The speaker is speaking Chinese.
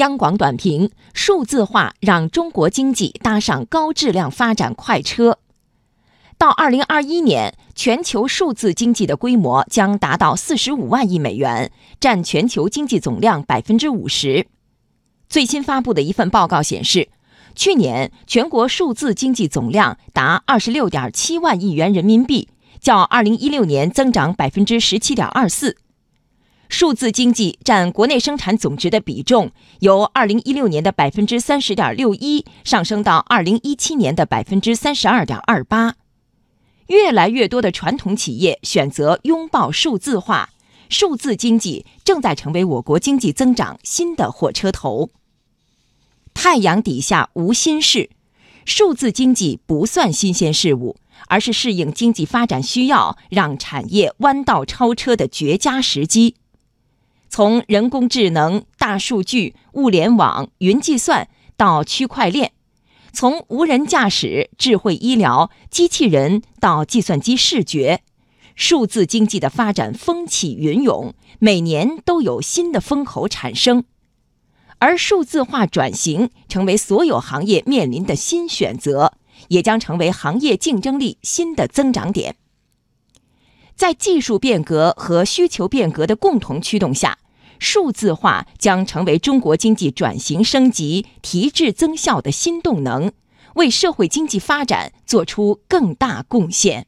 央广短评：数字化让中国经济搭上高质量发展快车。到二零二一年，全球数字经济的规模将达到四十五万亿美元，占全球经济总量百分之五十。最新发布的一份报告显示，去年全国数字经济总量达二十六点七万亿元人民币，较二零一六年增长百分之十七点二四。数字经济占国内生产总值的比重，由二零一六年的百分之三十点六一上升到二零一七年的百分之三十二点二八。越来越多的传统企业选择拥抱数字化，数字经济正在成为我国经济增长新的火车头。太阳底下无新事，数字经济不算新鲜事物，而是适应经济发展需要、让产业弯道超车的绝佳时机。从人工智能、大数据、物联网、云计算到区块链。从无人驾驶、智慧医疗、机器人到计算机视觉，数字经济的发展风起云涌，每年都有新的风口产生，而数字化转型成为所有行业面临的新选择，也将成为行业竞争力新的增长点。在技术变革和需求变革的共同驱动下。数字化将成为中国经济转型升级、提质增效的新动能，为社会经济发展做出更大贡献。